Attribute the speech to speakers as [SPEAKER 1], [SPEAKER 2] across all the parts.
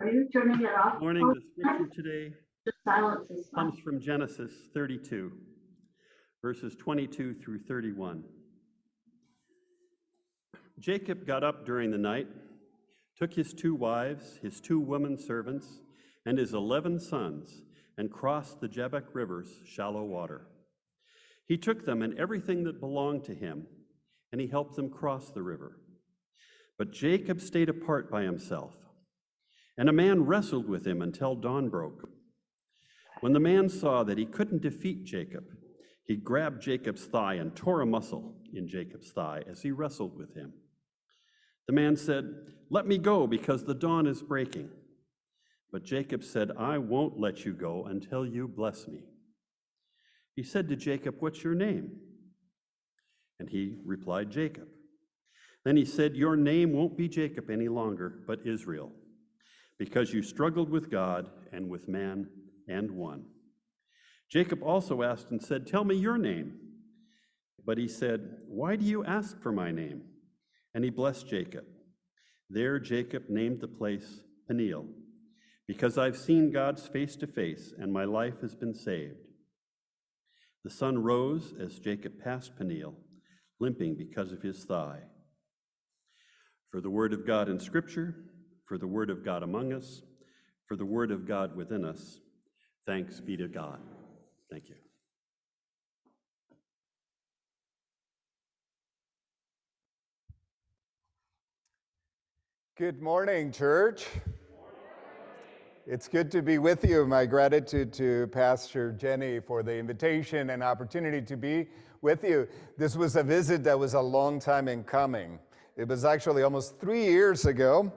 [SPEAKER 1] Are you turning it off?
[SPEAKER 2] Morning, the scripture today
[SPEAKER 1] Just silence is fine.
[SPEAKER 2] comes from Genesis 32, verses 22 through 31. Jacob got up during the night, took his two wives, his two women servants, and his eleven sons, and crossed the Jabbok River's shallow water. He took them and everything that belonged to him, and he helped them cross the river. But Jacob stayed apart by himself, and a man wrestled with him until dawn broke. When the man saw that he couldn't defeat Jacob, he grabbed Jacob's thigh and tore a muscle in Jacob's thigh as he wrestled with him. The man said, Let me go because the dawn is breaking. But Jacob said, I won't let you go until you bless me. He said to Jacob, What's your name? And he replied, Jacob. Then he said, Your name won't be Jacob any longer, but Israel, because you struggled with God and with man and won. Jacob also asked and said, Tell me your name. But he said, Why do you ask for my name? And he blessed Jacob. There Jacob named the place Peniel, because I've seen God's face to face, and my life has been saved. The sun rose as Jacob passed Peniel, limping because of his thigh. For the word of God in Scripture, for the word of God among us, for the word of God within us, thanks be to God. Thank you.
[SPEAKER 3] Good morning, church. It's good to be with you. My gratitude to Pastor Jenny for the invitation and opportunity to be with you. This was a visit that was a long time in coming. It was actually almost three years ago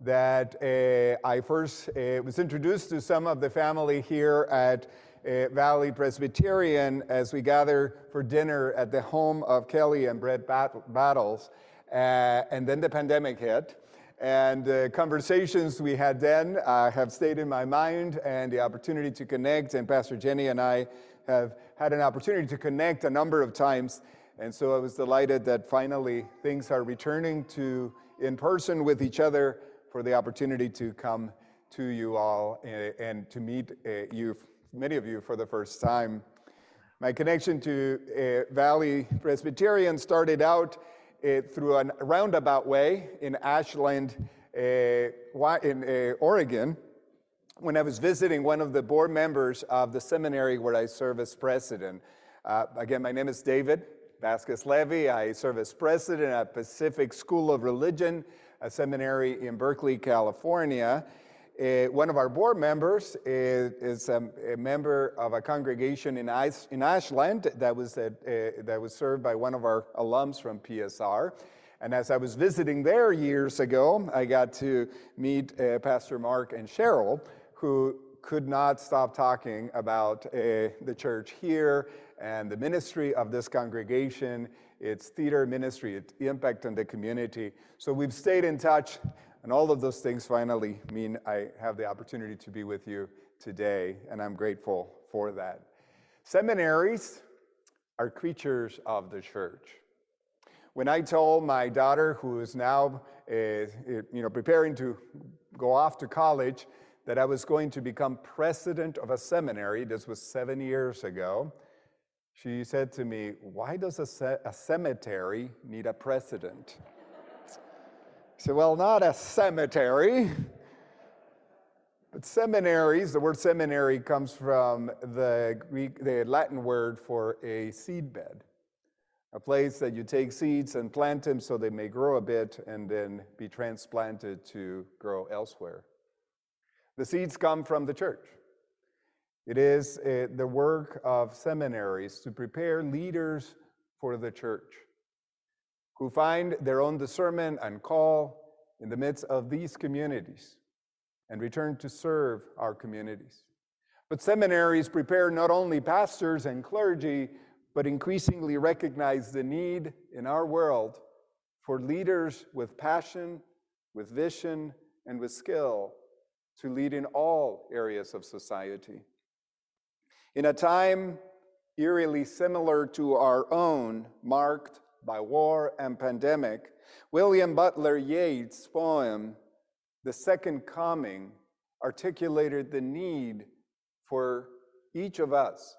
[SPEAKER 3] that uh, I first uh, was introduced to some of the family here at uh, Valley Presbyterian as we gather for dinner at the home of Kelly and Brett Bat- Battles. And then the pandemic hit. And the conversations we had then uh, have stayed in my mind, and the opportunity to connect. And Pastor Jenny and I have had an opportunity to connect a number of times. And so I was delighted that finally things are returning to in person with each other for the opportunity to come to you all and, and to meet uh, you, many of you, for the first time. My connection to uh, Valley Presbyterian started out through a roundabout way in Ashland, in Oregon, when I was visiting one of the board members of the seminary where I serve as president. Uh, again, my name is David Vasquez Levy. I serve as president at Pacific School of Religion, a seminary in Berkeley, California. Uh, one of our board members is, is a, a, member of a congregation in, Ice, in Ashland that was, at, uh, that was served by one of our alums from PSR. And as I was visiting there years ago, I got to meet uh, Pastor Mark and Cheryl, who could not stop talking about uh, the church here and the ministry of this congregation, its theater ministry, its impact on the community. So we've stayed in touch and all of those things finally mean I have the opportunity to be with you today, and I'm grateful for that. Seminaries are creatures of the church. When I told my daughter, who is now uh, you know, preparing to go off to college, that I was going to become president of a seminary, this was seven years ago, she said to me, Why does a, ce- a cemetery need a president? I said, well, not a cemetery, but seminaries. The word seminary comes from the Greek, the Latin word for a seed bed, a place that you take seeds and plant them so they may grow a bit and then be transplanted to grow elsewhere. The seeds come from the church. It is uh, the work of seminaries to prepare leaders for the church who find their own discernment and call in the midst of these communities and return to serve our communities. But seminaries prepare not only pastors and clergy, but increasingly recognize the need in our world for leaders with passion, with vision, and with skill to lead in all areas of society. In a time eerily similar to our own, marked by war and pandemic, William Butler Yeats' poem, The Second Coming, articulated the need for each of us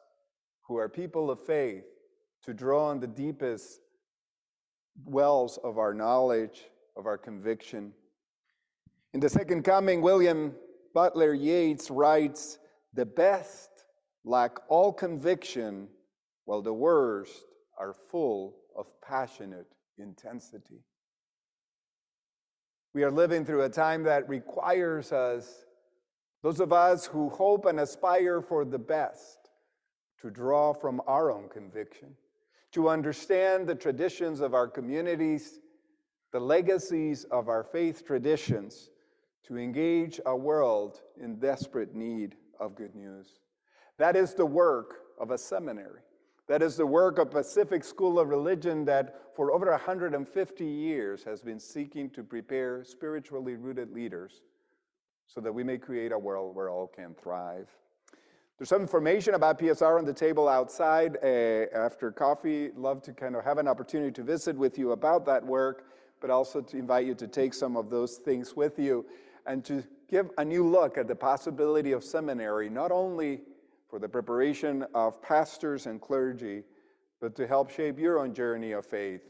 [SPEAKER 3] who are people of faith to draw on the deepest wells of our knowledge, of our conviction. In the second coming, William Butler Yeats writes, The best lack all conviction, while the worst are full of passionate intensity. We are living through a time that requires us, those of us who hope and aspire for the best, to draw from our own conviction, to understand the traditions of our communities, the legacies of our faith traditions, to engage a world in desperate need of good news. That is the work of a seminary. That is the work of Pacific School of Religion that for over 150 years has been seeking to prepare spiritually rooted leaders so that we may create a world where all can thrive. There's some information about PSR on the table outside uh, after coffee. Love to kind of have an opportunity to visit with you about that work, but also to invite you to take some of those things with you and to give a new look at the possibility of seminary, not only for the preparation of pastors and clergy, but to help shape your own journey of faith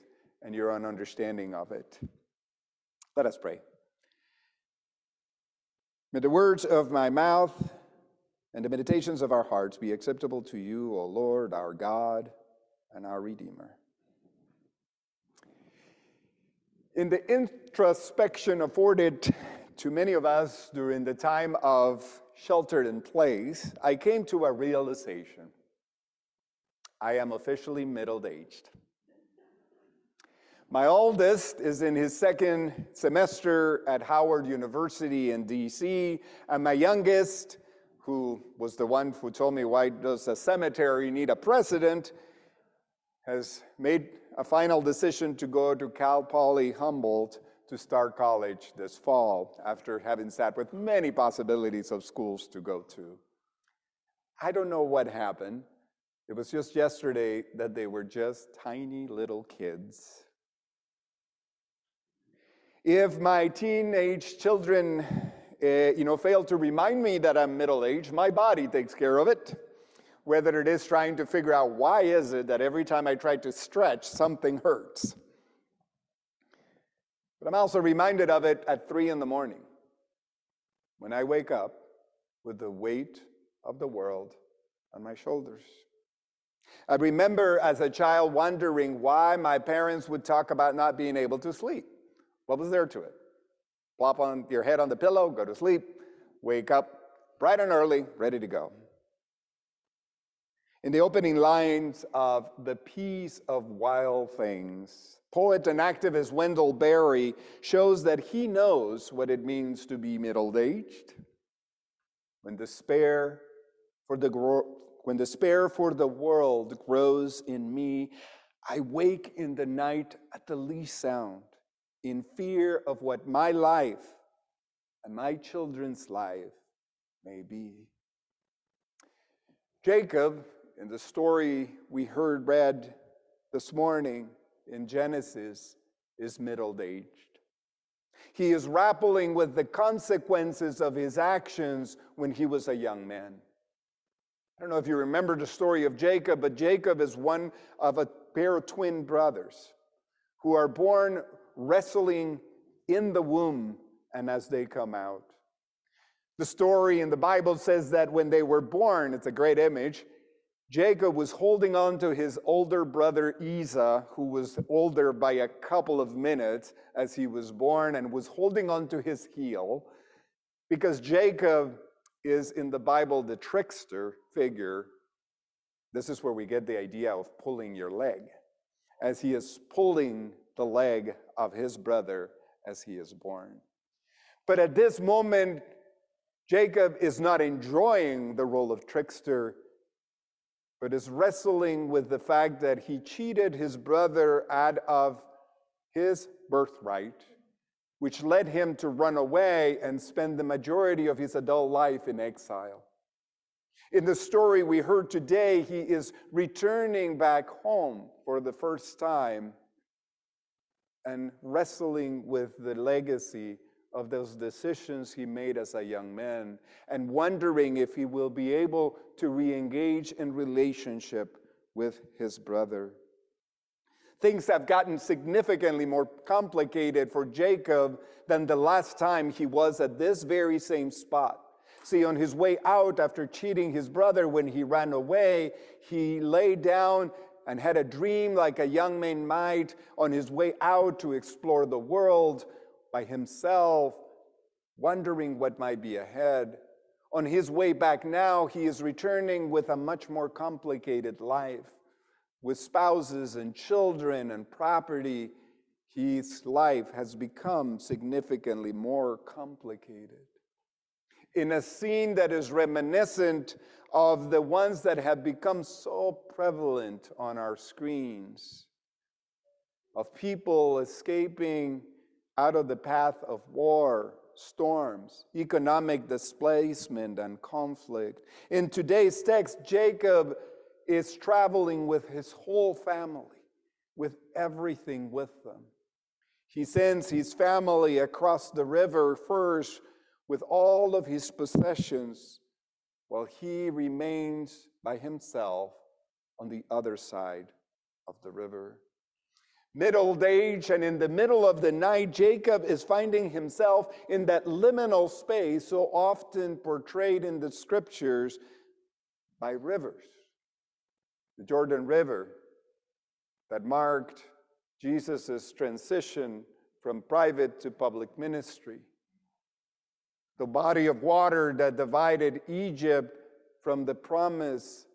[SPEAKER 3] and your own understanding of it. Let us pray. May the words of my mouth and the meditations of our hearts be acceptable to you, O Lord, our God and our Redeemer. In the introspection afforded to many of us during the time of sheltered in place, I came to a realization. I am officially middle aged. My oldest is in his second semester at Howard University in DC, and my youngest, who was the one who told me, Why does a cemetery need a president? has made a final decision to go to Cal Poly Humboldt to start college this fall after having sat with many possibilities of schools to go to. I don't know what happened. It was just yesterday that they were just tiny little kids. If my teenage children, uh, you know, fail to remind me that I'm middle aged, my body takes care of it. Whether it is trying to figure out why is it that every time I try to stretch, something hurts. But I'm also reminded of it at three in the morning when I wake up with the weight of the world on my shoulders. I remember as a child wondering why my parents would talk about not being able to sleep. What was there to it? Plop on your head on the pillow, go to sleep, wake up bright and early, ready to go. In the opening lines of The Peace of Wild Things, poet and activist Wendell Berry shows that he knows what it means to be middle aged. When despair for the when despair for the world grows in me, I wake in the night at the least sound, in fear of what my life and my children's life may be. Jacob, in the story we heard read this morning in Genesis, is middle aged. He is grappling with the consequences of his actions when he was a young man. I don't know if you remember the story of Jacob, but Jacob is one of a pair of twin brothers who are born wrestling in the womb and as they come out. The story in the Bible says that when they were born, it's a great image, Jacob was holding on to his older brother Esau, who was older by a couple of minutes as he was born, and was holding on to his heel because Jacob is in the Bible the trickster figure. This is where we get the idea of pulling your leg, as he is pulling the leg of his brother as he is born. But at this moment, Jacob is not enjoying the role of trickster but is wrestling with the fact that he cheated his brother out of his birthright, which led him to run away and spend the majority of his adult life in exile. In the story we heard today, he is returning back home for the first time and wrestling with the legacy of those decisions he made as a young man and wondering if he will be able to re engage in relationship with his brother. Things have gotten significantly more complicated for Jacob than the last time he was at this very same spot. See, on his way out after cheating his brother when he ran away, he lay down and had a dream like a young man might on his way out to explore the world by himself, wondering what might be ahead. On his way back now, he is returning with a much more complicated life. With spouses and children and property, his life has become significantly more complicated. In a scene that is reminiscent of the ones that have become so prevalent on our screens, of people escaping out of the path of war, storms, economic displacement, and conflict. In today's text, Jacob is traveling with his whole family, with everything with them. He sends his family across the river first with all of his possessions, while he remains by himself on the other side of the river middle age, and in the middle of the night, Jacob is finding himself in that liminal space so often portrayed in the scriptures by rivers. The Jordan River that marked Jesus' transition from private to public ministry. The body of water that divided Egypt from the promise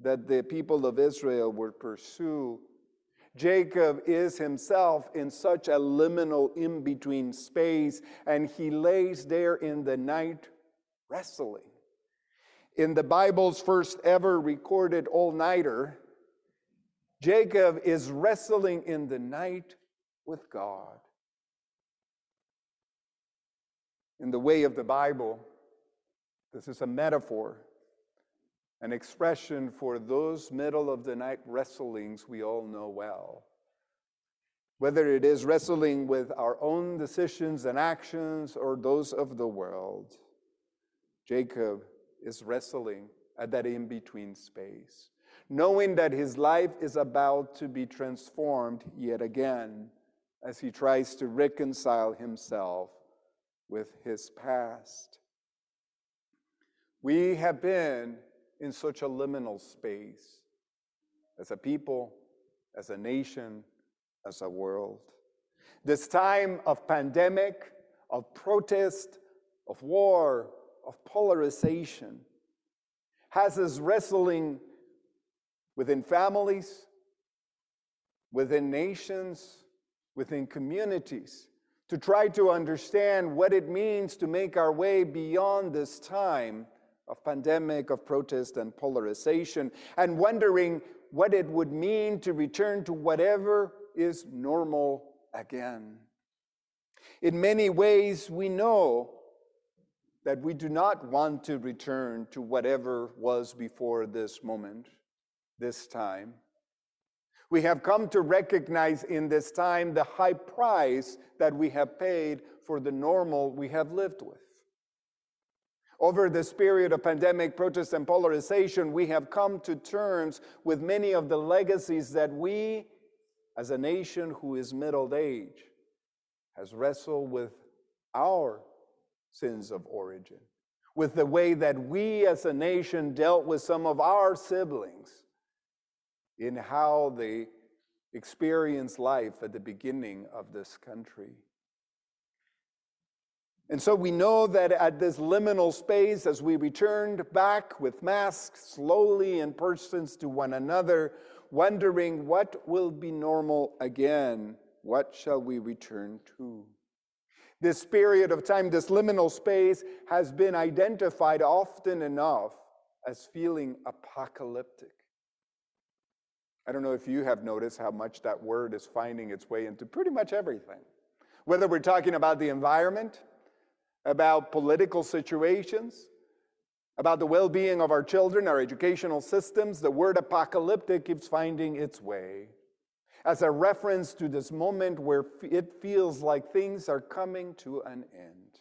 [SPEAKER 3] that the people of Israel would pursue Jacob is himself in such a liminal in between space, and he lays there in the night wrestling. In the Bible's first ever recorded all nighter, Jacob is wrestling in the night with God. In the way of the Bible, this is a metaphor an expression for those middle of the night wrestlings we all know well. Whether it is wrestling with our own decisions and actions or those of the world, Jacob is wrestling at that in between space, knowing that his life is about to be transformed yet again as he tries to reconcile himself with his past. We have been in such a liminal space as a people, as a nation, as a world. This time of pandemic, of protest, of war, of polarization has us wrestling within families, within nations, within communities to try to understand what it means to make our way beyond this time of pandemic, of protest and polarization, and wondering what it would mean to return to whatever is normal again. In many ways, we know that we do not want to return to whatever was before this moment, this time. We have come to recognize in this time the high price that we have paid for the normal we have lived with. Over this period of pandemic, protest, and polarization, we have come to terms with many of the legacies that we, as a nation who is middle age, has wrestled with our sins of origin, with the way that we as a nation dealt with some of our siblings in how they experienced life at the beginning of this country. And so we know that at this liminal space, as we returned back with masks slowly in persons to one another, wondering what will be normal again, what shall we return to? This period of time, this liminal space, has been identified often enough as feeling apocalyptic. I don't know if you have noticed how much that word is finding its way into pretty much everything. Whether we're talking about the environment, about political situations, about the well being of our children, our educational systems, the word apocalyptic keeps finding its way. as a reference to this moment where it feels like things are coming to an end.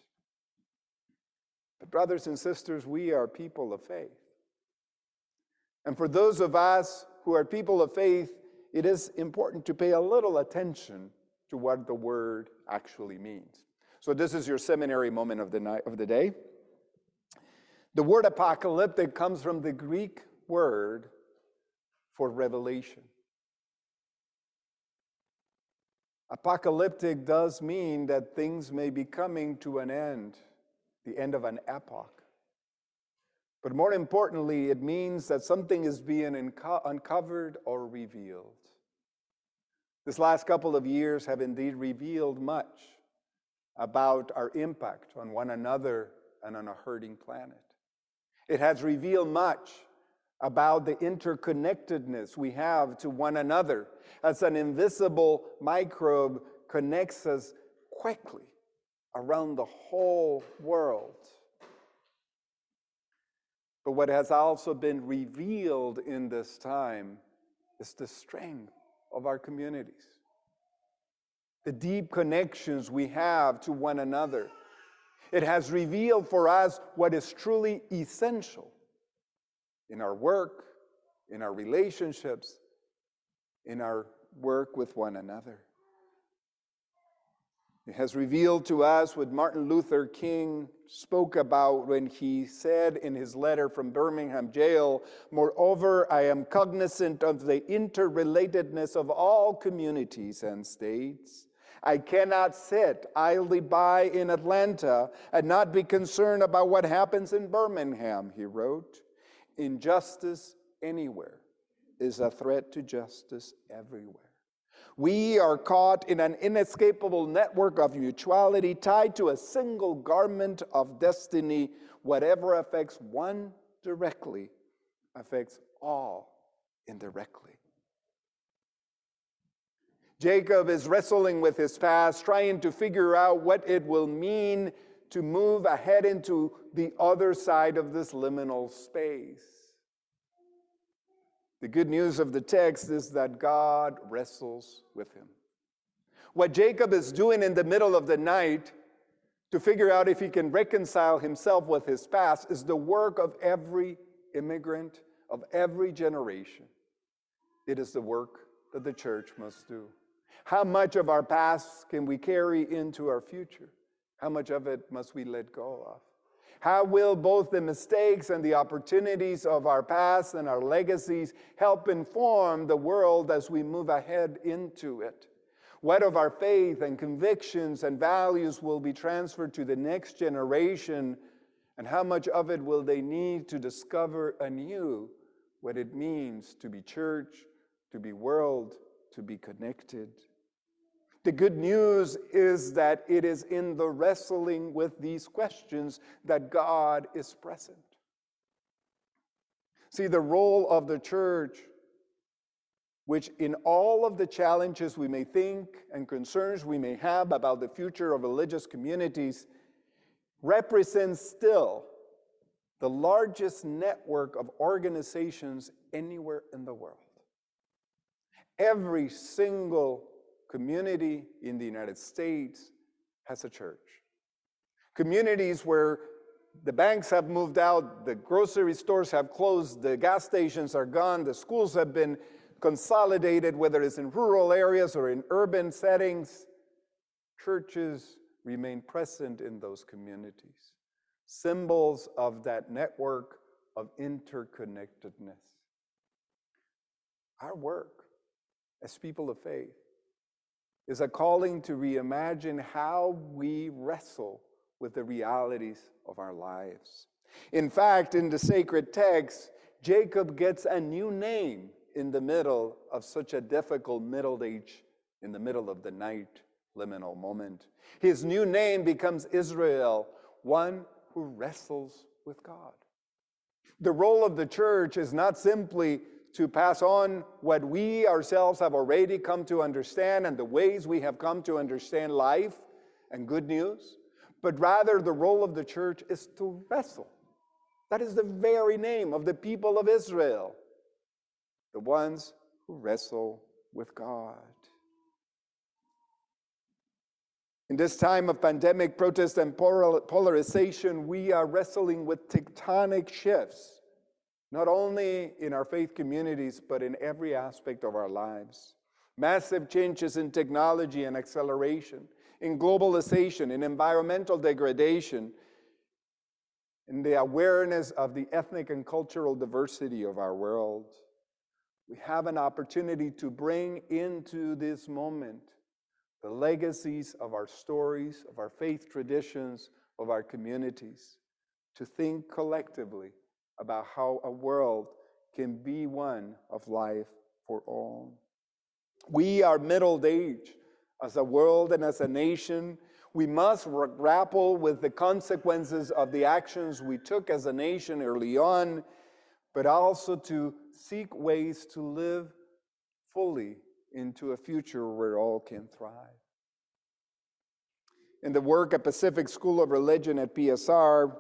[SPEAKER 3] But, brothers and sisters, we are people of faith. And for those of us who are people of faith, it is important to pay a little attention to what the word actually means. So, this is your seminary moment of the, night, of the day. The word apocalyptic comes from the Greek word for revelation. Apocalyptic does mean that things may be coming to an end, the end of an epoch. But more importantly, it means that something is being unco- uncovered or revealed. This last couple of years have indeed revealed much about our impact on one another and on a hurting planet. It has revealed much about the interconnectedness we have to one another as an invisible microbe connects us quickly around the whole world. But what has also been revealed in this time is the strength of our communities, the deep connections we have to one another. It has revealed for us what is truly essential in our work, in our relationships, in our work with one another. It has revealed to us what Martin Luther King spoke about when he said in his letter from Birmingham jail Moreover, I am cognizant of the interrelatedness of all communities and states. I cannot sit idly by in Atlanta and not be concerned about what happens in Birmingham, he wrote. Injustice anywhere is a threat to justice everywhere. We are caught in an inescapable network of mutuality tied to a single garment of destiny. Whatever affects one directly affects all indirectly. Jacob is wrestling with his past, trying to figure out what it will mean to move ahead into the other side of this liminal space. The good news of the text is that God wrestles with him. What Jacob is doing in the middle of the night to figure out if he can reconcile himself with his past is the work of every immigrant, of every generation. It is the work that the church must do. How much of our past can we carry into our future? How much of it must we let go of? How will both the mistakes and the opportunities of our past and our legacies help inform the world as we move ahead into it? What of our faith and convictions and values will be transferred to the next generation? And how much of it will they need to discover anew what it means to be church, to be world, to be connected? The good news is that it is in the wrestling with these questions that God is present. See, the role of the church, which in all of the challenges we may think and concerns we may have about the future of religious communities, represents still the largest network of organizations anywhere in the world. Every single community in the United States has a church. Communities where the banks have moved out, the grocery stores have closed, the gas stations are gone, the schools have been consolidated, whether it's in rural areas or in urban settings, churches remain present in those communities. Symbols of that network of interconnectedness. Our work as people of faith is a calling to reimagine how we wrestle with the realities of our lives. In fact, in the sacred text, Jacob gets a new name in the middle of such a difficult middle age, in the middle of the night liminal moment. His new name becomes Israel, one who wrestles with God. The role of the church is not simply to pass on what we ourselves have already come to understand and the ways we have come to understand life and good news, but rather the role of the church is to wrestle. That is the very name of the people of Israel, the ones who wrestle with God. In this time of pandemic protest and polarization, we are wrestling with tectonic shifts not only in our faith communities, but in every aspect of our lives. Massive changes in technology and acceleration, in globalization, in environmental degradation, in the awareness of the ethnic and cultural diversity of our world. We have an opportunity to bring into this moment the legacies of our stories, of our faith traditions, of our communities, to think collectively about how a world can be one of life for all. We are middle age as a world and as a nation. We must grapple with the consequences of the actions we took as a nation early on, but also to seek ways to live fully into a future where all can thrive. In the work at Pacific School of Religion at PSR,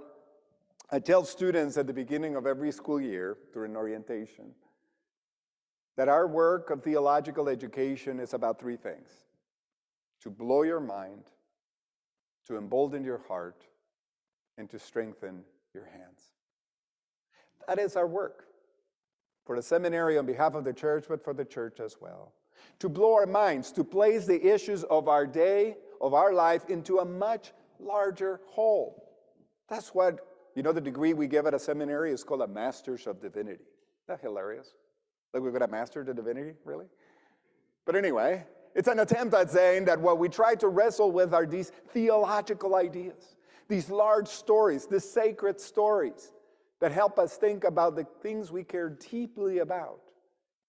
[SPEAKER 3] I tell students at the beginning of every school year during orientation that our work of theological education is about three things to blow your mind, to embolden your heart, and to strengthen your hands. That is our work for the seminary on behalf of the church, but for the church as well. To blow our minds, to place the issues of our day, of our life, into a much larger whole. That's what, you know, the degree we give at a seminary is called a Master's of Divinity. Isn't that hilarious? Like we've got a Master to Divinity, really? But anyway, it's an attempt at saying that what we try to wrestle with are these theological ideas, these large stories, these sacred stories that help us think about the things we care deeply about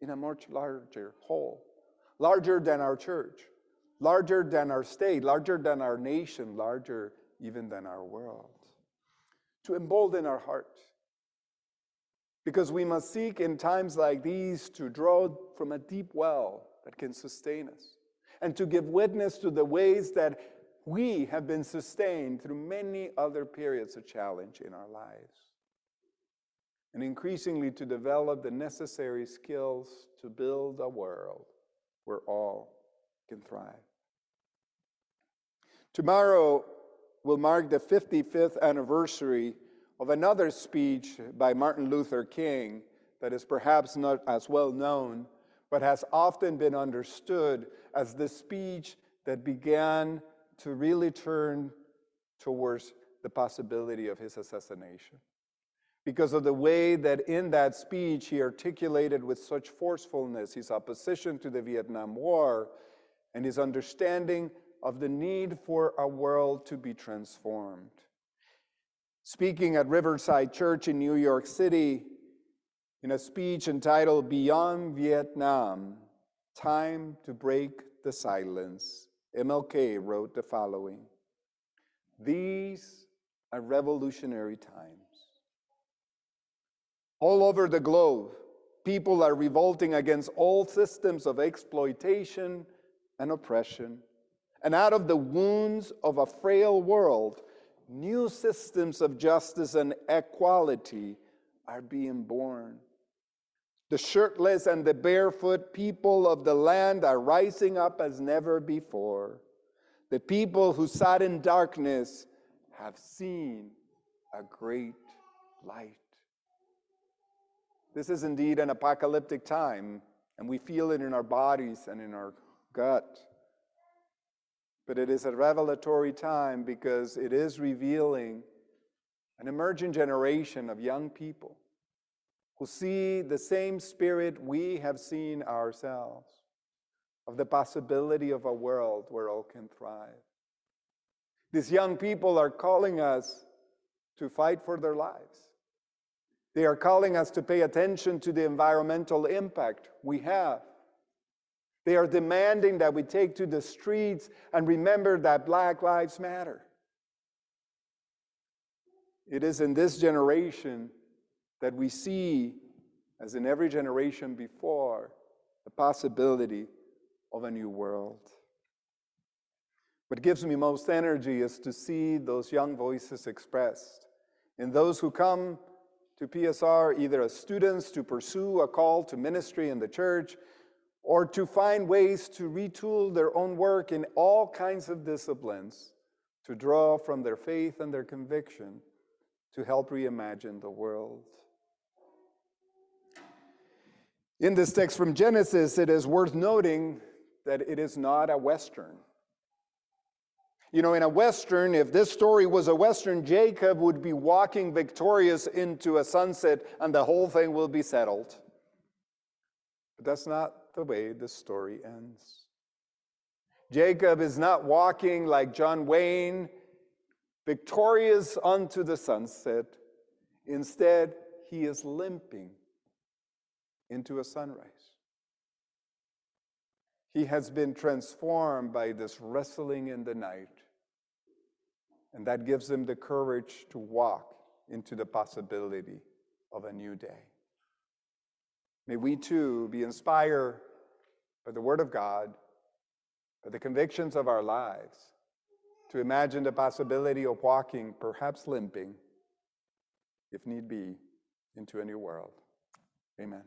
[SPEAKER 3] in a much larger whole, larger than our church, larger than our state, larger than our nation, larger even than our world. To embolden our hearts. Because we must seek in times like these to draw from a deep well that can sustain us and to give witness to the ways that we have been sustained through many other periods of challenge in our lives and increasingly to develop the necessary skills to build a world where all can thrive. Tomorrow will mark the 55th anniversary of another speech by Martin Luther King that is perhaps not as well known, but has often been understood as the speech that began to really turn towards the possibility of his assassination. Because of the way that in that speech he articulated with such forcefulness his opposition to the Vietnam War and his understanding of the need for a world to be transformed. Speaking at Riverside Church in New York City, in a speech entitled Beyond Vietnam Time to Break the Silence, MLK wrote the following These are revolutionary times. All over the globe, people are revolting against all systems of exploitation and oppression. And out of the wounds of a frail world, new systems of justice and equality are being born. The shirtless and the barefoot people of the land are rising up as never before. The people who sat in darkness have seen a great light. This is indeed an apocalyptic time, and we feel it in our bodies and in our gut. But it is a revelatory time because it is revealing an emerging generation of young people who see the same spirit we have seen ourselves of the possibility of a world where all can thrive. These young people are calling us to fight for their lives they are calling us to pay attention to the environmental impact we have. They are demanding that we take to the streets and remember that Black Lives Matter. It is in this generation that we see, as in every generation before, the possibility of a new world. What gives me most energy is to see those young voices expressed in those who come to PSR either as students to pursue a call to ministry in the church or to find ways to retool their own work in all kinds of disciplines to draw from their faith and their conviction to help reimagine the world. In this text from Genesis, it is worth noting that it is not a Western. You know, in a Western, if this story was a Western, Jacob would be walking victorious into a sunset and the whole thing will be settled. But that's not the way the story ends. Jacob is not walking like John Wayne, victorious unto the sunset. Instead, he is limping into a sunrise. He has been transformed by this wrestling in the night. And that gives him the courage to walk into the possibility of a new day. May we too be inspired by the Word of God, by the convictions of our lives, to imagine the possibility of walking, perhaps limping, if need be, into a new world. Amen.